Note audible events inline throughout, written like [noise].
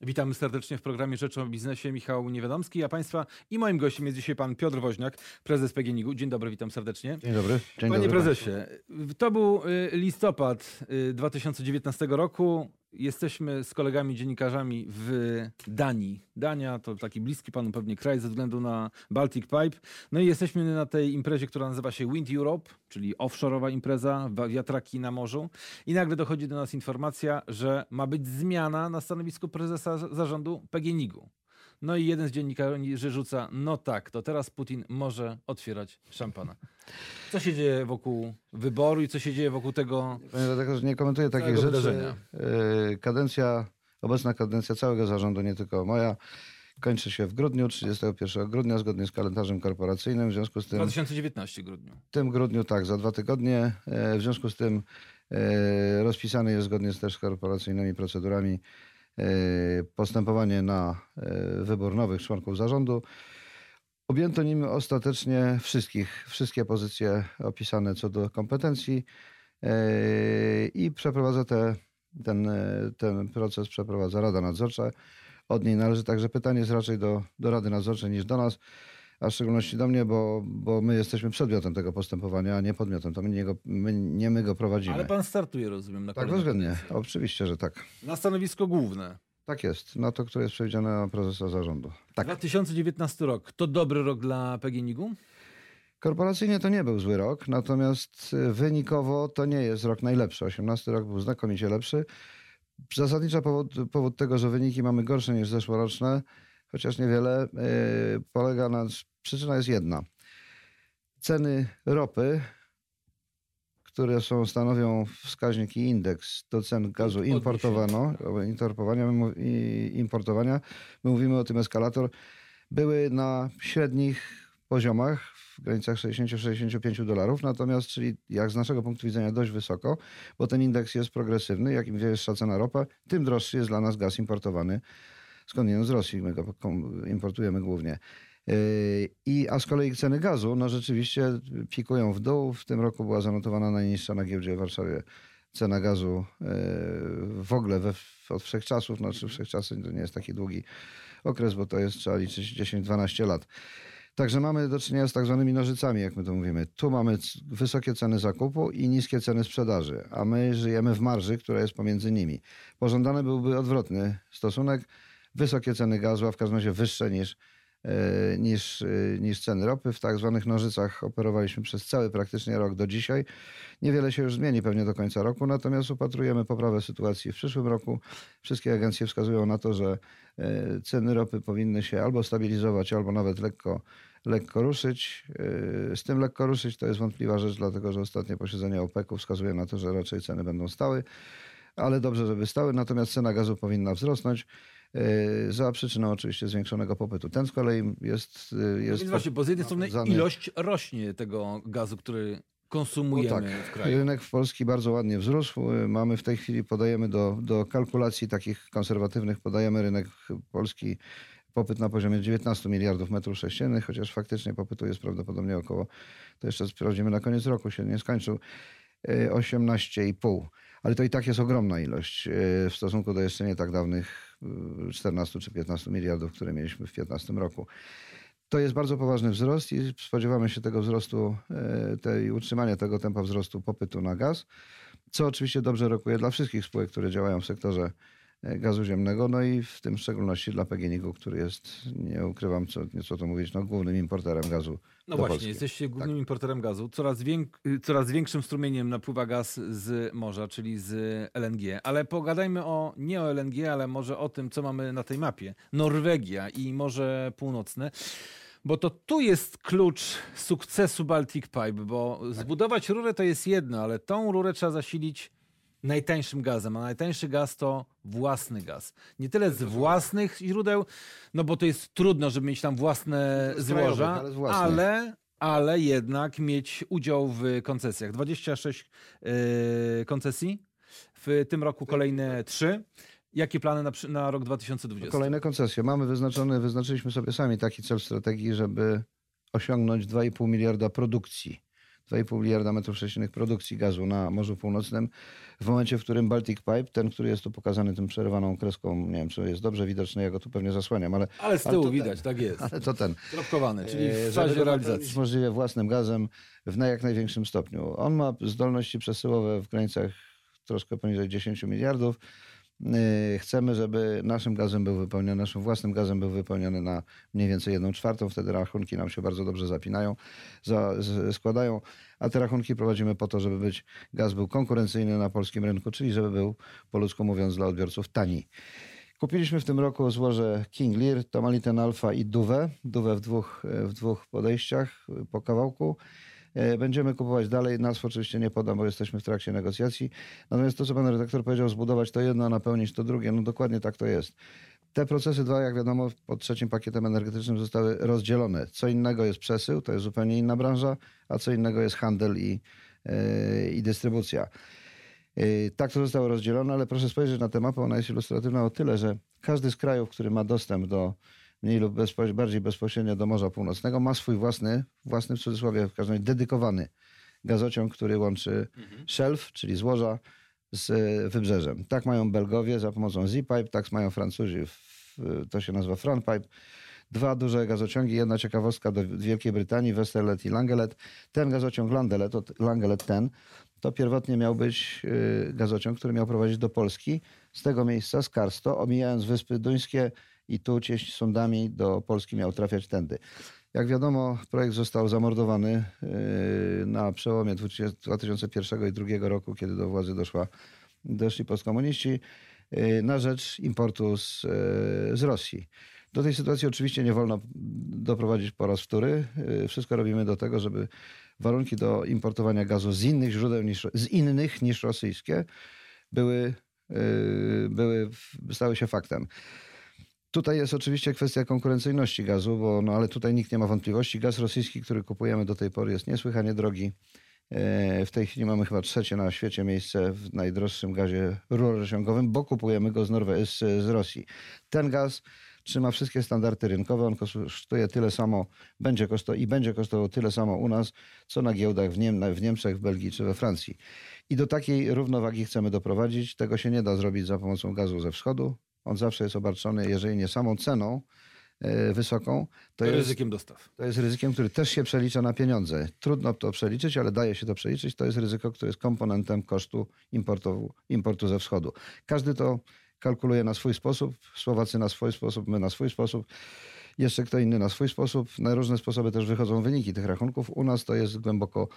Witamy serdecznie w programie Rzeczą o Biznesie. Michał Niewiadomski, a Państwa i moim gościem jest dzisiaj pan Piotr Woźniak, prezes PGNiG-u. Dzień dobry, witam serdecznie. Dzień dobry. Dzień Panie dobry prezesie, to był y, listopad y, 2019 roku. Jesteśmy z kolegami dziennikarzami w Danii. Dania to taki bliski panu pewnie kraj ze względu na Baltic Pipe. No i jesteśmy na tej imprezie, która nazywa się Wind Europe, czyli offshore'owa impreza, wiatraki na morzu. I nagle dochodzi do nas informacja, że ma być zmiana na stanowisku prezesa zarządu PGNiG-u. No i jeden z dziennikarzy rzuca, no tak, to teraz Putin może otwierać szampana. Co się dzieje wokół wyboru i co się dzieje wokół tego Panie redaktorze, nie komentuję takich rzeczy. wydarzenia. Yy, Kadencja, obecna kadencja całego zarządu, nie tylko moja, kończy się w grudniu, 31 grudnia, zgodnie z kalendarzem korporacyjnym. W związku z tym, 2019 grudniu. w tym grudniu, tak, za dwa tygodnie. E, W związku z tym e, rozpisane jest zgodnie z też korporacyjnymi procedurami postępowanie na e, wybór nowych członków zarządu. Objęto nim ostatecznie wszystkich, wszystkie pozycje opisane co do kompetencji e, i przeprowadza te, ten, e, ten proces przeprowadza Rada Nadzorcza. Od niej należy także pytanie jest raczej do, do Rady Nadzorczej niż do nas, a w szczególności do mnie, bo, bo my jesteśmy przedmiotem tego postępowania, a nie podmiotem. To my nie, go, my, nie my go prowadzimy. Ale pan startuje, rozumiem, na tak, bezwzględnie. Oczywiście, że tak. Na stanowisko główne. Tak jest. Na to, które jest przewidziane na prezesa zarządu. Tak. 2019 rok. To dobry rok dla PGNiG-u? Korporacyjnie to nie był zły rok, natomiast y, wynikowo to nie jest rok najlepszy. 18 rok był znakomicie lepszy. Zasadnicza powód, powód tego, że wyniki mamy gorsze niż zeszłoroczne, chociaż niewiele, yy, polega na... Przyczyna jest jedna. Ceny ropy, które są, stanowią wskaźnik i indeks do cen gazu importowano, importowania, importowania, my mówimy o tym eskalator, były na średnich poziomach w granicach 60-65 dolarów, natomiast, czyli jak z naszego punktu widzenia dość wysoko, bo ten indeks jest progresywny, jak im wyższa cena ropa, tym droższy jest dla nas gaz importowany skądinąd z Rosji, my go importujemy głównie. Yy, I, a z kolei ceny gazu, no rzeczywiście pikują w dół. W tym roku była zanotowana najniższa na giełdzie w Warszawie cena gazu yy, w ogóle we, od wszechczasów. Znaczy wszechczasy to nie jest taki długi okres, bo to jest trzeba liczyć 10-12 lat. Także mamy do czynienia z tak zwanymi nożycami, jak my to mówimy. Tu mamy wysokie ceny zakupu i niskie ceny sprzedaży, a my żyjemy w marży, która jest pomiędzy nimi. Pożądany byłby odwrotny stosunek. Wysokie ceny gazu, a w każdym razie wyższe niż, e, niż, e, niż ceny ropy. W tak zwanych nożycach operowaliśmy przez cały praktycznie rok do dzisiaj. Niewiele się już zmieni pewnie do końca roku, natomiast upatrujemy poprawę sytuacji w przyszłym roku. Wszystkie agencje wskazują na to, że e, ceny ropy powinny się albo stabilizować, albo nawet lekko, lekko ruszyć. Z tym lekko ruszyć to jest wątpliwa rzecz, dlatego że ostatnie posiedzenie OPEC-u wskazuje na to, że raczej ceny będą stały ale dobrze, żeby stały. Natomiast cena gazu powinna wzrosnąć za przyczyną oczywiście zwiększonego popytu. Ten z kolei jest... e, jest Więc właśnie, bo z jednej strony napędzany- ilość rośnie tego gazu, który konsumujemy No tak, w kraju. rynek w Polski bardzo ładnie wzrósł. E, Mamy w tej chwili, podajemy do, do kalkulacji takich konserwatywnych, podajemy rynek polski popyt na poziomie 19 miliardów metrów sześciennych, chociaż faktycznie popytu jest prawdopodobnie około, to jeszcze sprawdzimy na koniec roku, się nie skończył, e, 18,5. Ale to i tak jest ogromna ilość w stosunku do jeszcze nie tak dawnych 14 czy 15 miliardów, które mieliśmy w 2015 roku. To jest bardzo poważny wzrost i spodziewamy się tego wzrostu, e, tej, utrzymania tego tempa wzrostu popytu na gaz, co oczywiście dobrze rokuje dla wszystkich spółek, które działają w sektorze gazu ziemnego, no i w tym szczególności dla PGNiG-u, który jest, nie ukrywam co, nieco to mówić, no, głównym importerem gazu No właśnie, Polski. jesteście głównym importerem gazu. Coraz, wiek, coraz większym strumieniem napływa gaz z morza, czyli z LNG. Ale pogadajmy o nie o LNG, ale może o tym, co mamy na tej mapie. Norwegia i Morze Północne. Bo to tu jest klucz sukcesu Baltic Pipe, bo zbudować rurę to jest jedno, ale tą rurę trzeba zasilić najtańszym gazem, a najtańszy gaz to własny gaz. Nie tyle z własnych źródeł, no bo to jest trudno, żeby mieć tam własne krajowych, złoża, ale ale, jednak mieć udział w koncesjach. 26 yy, koncesji, w tym roku kolejne 3. Jakie plany na, na rok 2020? Kolejne koncesje. Mamy wyznaczony, wyznaczyliśmy sobie sami taki cel strategii, żeby osiągnąć 2,5 miliarda produkcji 2,5 miliarda metrów sześciennych produkcji gazu na Morzu Północnym. W momencie, w którym Baltic Pipe, ten, który jest tu pokazany tym przerywaną kreską, nie wiem, czy jest dobrze widoczny, ja go tu pewnie zasłaniam, ale... Ale z tyłu widać, ten, tak jest. [laughs] Ale to ten. Kropkowany, czyli E, w go realizacji. możliwie własnym gazem w na jak największym stopniu. On ma zdolności przesyłowe w granicach troszkę poniżej 10 miliardów. Yy, Chcemy, żeby naszym gazem był wypełniony, naszym własnym gazem był wypełniony na mniej więcej jedną czwartą. Wtedy rachunki nam się bardzo dobrze zapinają, za, z, składają. A te rachunki prowadzimy po to, żeby być, gaz był konkurencyjny na polskim rynku, czyli żeby był, po ludzku mówiąc, dla odbiorców tani. Kupiliśmy w tym roku złoże King Lear, Tomaliten Alpha i Duwę. Duwę w dwóch, w dwóch podejściach po kawałku. E, Będziemy kupować dalej. Nazw oczywiście nie podam, bo jesteśmy w trakcie negocjacji. Natomiast to, co pan redaktor powiedział, zbudować to jedno, a napełnić to drugie, no dokładnie tak to jest. Te procesy dwa, jak wiadomo, pod trzecim pakietem energetycznym zostały rozdzielone. Co innego jest przesył, to jest zupełnie inna branża, a co innego jest handel i, yy, i dystrybucja. Yy, Tak to zostało rozdzielone, ale proszę spojrzeć na tę mapę, ona jest ilustratywna o tyle, że każdy z krajów, który ma dostęp do mniej lub bezpo, bardziej bezpośrednio do Morza Północnego, ma swój własny, własny w cudzysłowie, w każdym razie dedykowany gazociąg, który łączy szelf, czyli złoża, z e, wybrzeżem. Tak mają Belgowie za pomocą Z-Pipe, tak mają Francuzi, w, to się nazywa Frontpipe. Dwa duże gazociągi, jedna ciekawostka do Wielkiej Brytanii, Westerlet i Langelet. Ten gazociąg Langelet, Langelet ten, to pierwotnie miał być y, gazociąg, który miał prowadzić do Polski. Z tego miejsca, z Karsto, omijając Wyspy Duńskie i tu cieść sądami do Polski miał trafiać tędy. Jak wiadomo, projekt został zamordowany y, na przełomie 20 2001 i 2002 roku, kiedy do władzy doszła, doszli postkomuniści, y, na rzecz importu z, y, z Rosji. Do tej sytuacji oczywiście nie wolno doprowadzić po raz wtóry. Wszystko robimy do tego, żeby warunki do importowania gazu z innych źródeł niż, z innych niż rosyjskie były, były, stały się faktem. Tutaj jest oczywiście kwestia konkurencyjności gazu, bo, no, ale tutaj nikt nie ma wątpliwości. Gaz rosyjski, który kupujemy do tej pory jest niesłychanie drogi. E, W tej chwili mamy chyba trzecie na świecie miejsce w najdroższym gazie rurociągowym, bo kupujemy go z, Norwe- z, z Rosji. Ten gaz trzyma wszystkie standardy rynkowe. On kosztuje tyle samo, będzie kosztował i będzie kosztował tyle samo u nas, co na giełdach w, Niem- w Niemczech, w Belgii czy we Francji. I do takiej równowagi chcemy doprowadzić. Tego się nie da zrobić za pomocą gazu ze wschodu. On zawsze jest obarczony, jeżeli nie samą ceną e, wysoką, to jest, Ryzykiem dostaw. to jest ryzykiem, który też się przelicza na pieniądze. Trudno to przeliczyć, ale daje się to przeliczyć. To jest ryzyko, które jest komponentem kosztu importu, importu ze wschodu. Każdy to kalkuluje na swój sposób. Słowacy na swój sposób, my na swój sposób. Jeszcze kto inny na swój sposób. Na różne sposoby też wychodzą wyniki tych rachunków. U nas to jest głęboko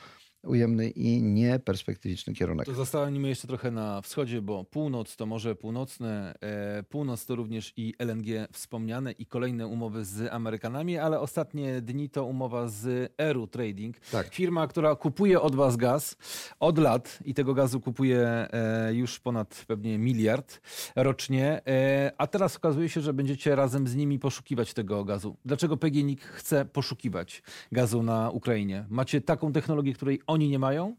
ujemny i nieperspektywiczny kierunek. To zostańmy jeszcze trochę na wschodzie, bo północ to Morze Północne, e, północ to również i LNG wspomniane i kolejne umowy z Amerykanami, ale ostatnie dni to umowa z Eru Trading. Tak. Firma, która kupuje od was gaz od lat i tego gazu kupuje e, już ponad pewnie miliard rocznie, e, a teraz okazuje się, że będziecie razem z nimi poszukiwać tego gazu. Dlaczego PGNiG chce poszukiwać gazu na Ukrainie? Macie taką technologię, której oni nie mają?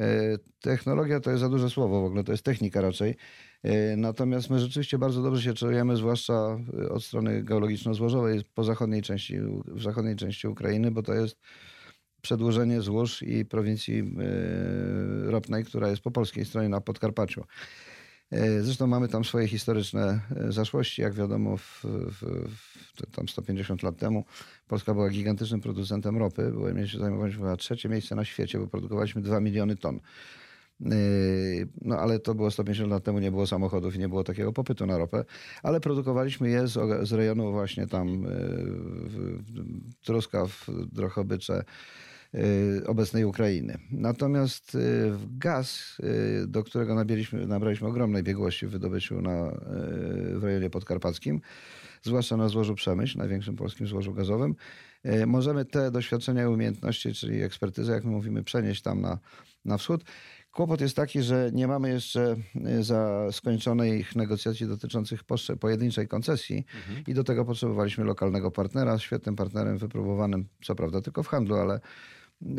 E, Technologia to jest za duże słowo w ogóle, to jest technika raczej. E, Natomiast my rzeczywiście bardzo dobrze się czujemy, zwłaszcza e, od strony geologiczno-złożowej po zachodniej części, w zachodniej części Ukrainy, bo to jest przedłużenie złóż i prowincji ropnej, która jest po polskiej stronie na Podkarpaciu. E, Zresztą mamy tam swoje historyczne e, zaszłości. Jak wiadomo, w, w, w, tam 150 lat temu Polska była gigantycznym producentem ropy. Zajmowaliśmy chyba trzecie miejsce na świecie, bo produkowaliśmy 2 miliony ton. Yy, No ale to było 150 lat temu, nie było samochodów i nie było takiego popytu na ropę, ale produkowaliśmy je z, z rejonu właśnie tam yy, w, Drochobycze, obecnej Ukrainy. Natomiast w gaz, yy, do którego nabraliśmy, nabraliśmy ogromnej biegłości w wydobyciu na, w rejonie podkarpackim, zwłaszcza na złożu Przemyśl, największym polskim złożu gazowym, możemy te doświadczenia i umiejętności, czyli ekspertyzę, jak my mówimy, przenieść tam na, na wschód. Kłopot jest taki, że nie mamy jeszcze y, za skończonych negocjacji dotyczących pojedynczej koncesji i do tego potrzebowaliśmy lokalnego partnera, świetnym partnerem, wypróbowanym, co prawda tylko w handlu, ale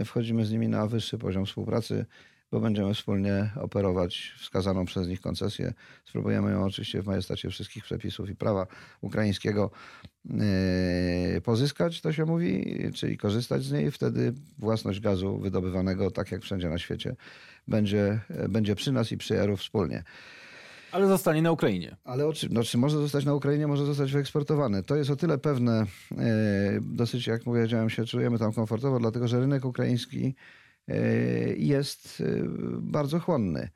wchodzimy z nimi na wyższy poziom współpracy, bo będziemy wspólnie operować wskazaną przez nich koncesję. Spróbujemy ją oczywiście w majestacie wszystkich przepisów i prawa ukraińskiego e, pozyskać, to się mówi, czyli korzystać z niej, wtedy własność gazu wydobywanego, tak jak wszędzie na świecie, będzie, będzie przy nas i przy ERU wspólnie. Ale zostanie na Ukrainie. Ale oczy, no, może zostać na Ukrainie, może zostać wyeksportowany. To jest o tyle pewne, e, dosyć jak powiedziałem się, czujemy tam komfortowo, dlatego że rynek ukraiński e, jest e, bardzo chłonny.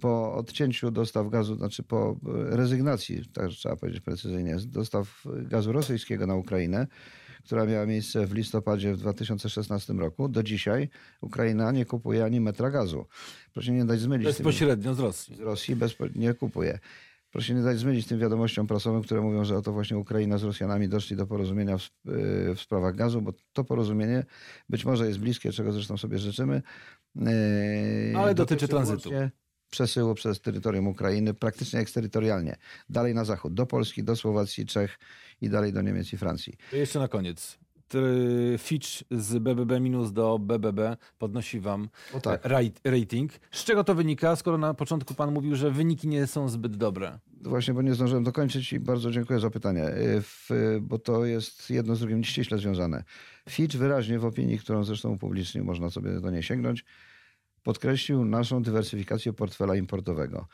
Po odcięciu dostaw gazu, znaczy po rezygnacji, tak trzeba powiedzieć precyzyjnie, dostaw gazu rosyjskiego na Ukrainę, która miała miejsce w listopadzie w 2016 roku, do dzisiaj Ukraina nie kupuje ani metra gazu. Proszę nie dać zmylić. Bezpośrednio z Rosji. Z Rosji bezpo... nie kupuje. Proszę nie dać zmylić tym wiadomościom prasowym, które mówią, że oto właśnie Ukraina z Rosjanami doszli do porozumienia w, w sprawach gazu, bo to porozumienie być może jest bliskie, czego zresztą sobie życzymy. Ale dotyczy tranzytu przesyłu przez terytorium Ukrainy, praktycznie eksterytorialnie. Dalej na zachód, do Polski, do Słowacji, Czech i dalej do Niemiec i Francji. Jeszcze na koniec. Fitch z BBB minus do BBB podnosi wam tak. rating. Z czego to wynika, skoro na początku pan mówił, że wyniki nie są zbyt dobre? Właśnie, bo nie zdążyłem dokończyć i bardzo dziękuję za pytanie, y, bo to jest jedno z drugim ściśle związane. Fitch wyraźnie w opinii, którą zresztą upublicznił, można sobie do niej sięgnąć, podkreślił naszą dywersyfikację portfela importowego.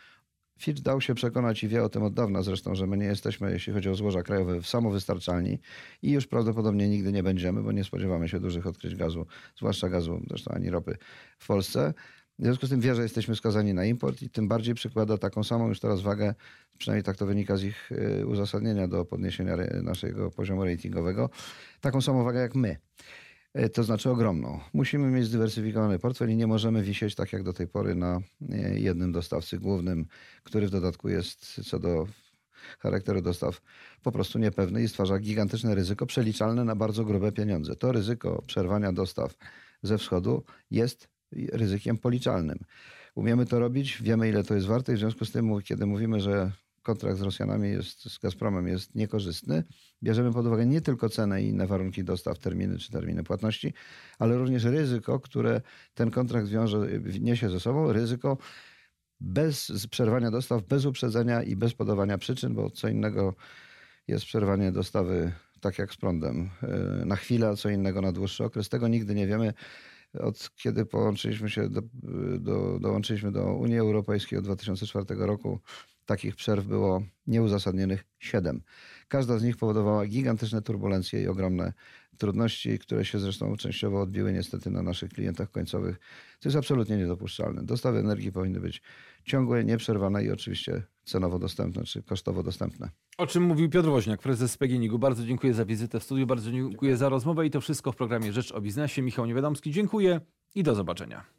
Fitch dał się przekonać i wie o tym od dawna zresztą, że my nie jesteśmy, jeśli chodzi o złoża krajowe, samowystarczalni i już prawdopodobnie nigdy nie będziemy, bo nie spodziewamy się dużych odkryć gazu, zwłaszcza gazu, zresztą ani ropy w Polsce. W związku z tym wie, że jesteśmy skazani na import i tym bardziej przykłada taką samą już teraz wagę, przynajmniej tak to wynika z ich y, uzasadnienia do podniesienia naszego poziomu ratingowego, taką samą wagę jak my. E, to znaczy ogromną. Musimy mieć zdywersyfikowany portfel i nie możemy wisieć tak jak do tej pory na e, jednym dostawcy głównym, który w dodatku jest co do charakteru dostaw po prostu niepewny i stwarza gigantyczne ryzyko przeliczalne na bardzo grube pieniądze. To ryzyko przerwania dostaw ze wschodu jest ryzykiem policzalnym. Umiemy to robić, wiemy ile to jest warte i w związku z tym, kiedy mówimy, że kontrakt z Rosjanami, jest, z Gazpromem jest niekorzystny. Bierzemy pod uwagę nie tylko cenę i inne warunki dostaw, terminy czy terminy płatności, ale również ryzyko, które ten kontrakt wiąże, niesie ze sobą, ryzyko bez przerwania dostaw, bez uprzedzenia i bez podawania przyczyn, bo co innego jest przerwanie dostawy tak jak z prądem e, na chwilę, a co innego na dłuższy okres. Tego nigdy nie wiemy. Od kiedy połączyliśmy się, do, do, dołączyliśmy do Unii Europejskiej od 2004 roku, Takich przerw było nieuzasadnionych siedem. Każda z nich powodowała gigantyczne turbulencje i ogromne trudności, które się zresztą częściowo odbiły niestety na naszych klientach końcowych. To jest absolutnie niedopuszczalne. Dostawy energii powinny być ciągłe, nieprzerwane i oczywiście cenowo dostępne czy kosztowo dostępne. O czym mówił Piotr Woźniak, prezes PGNiG-u. Bardzo dziękuję za wizytę w studiu, bardzo dziękuję za rozmowę i to wszystko w programie Rzecz o Biznesie. Michał Niewiadomski, dziękuję i do zobaczenia.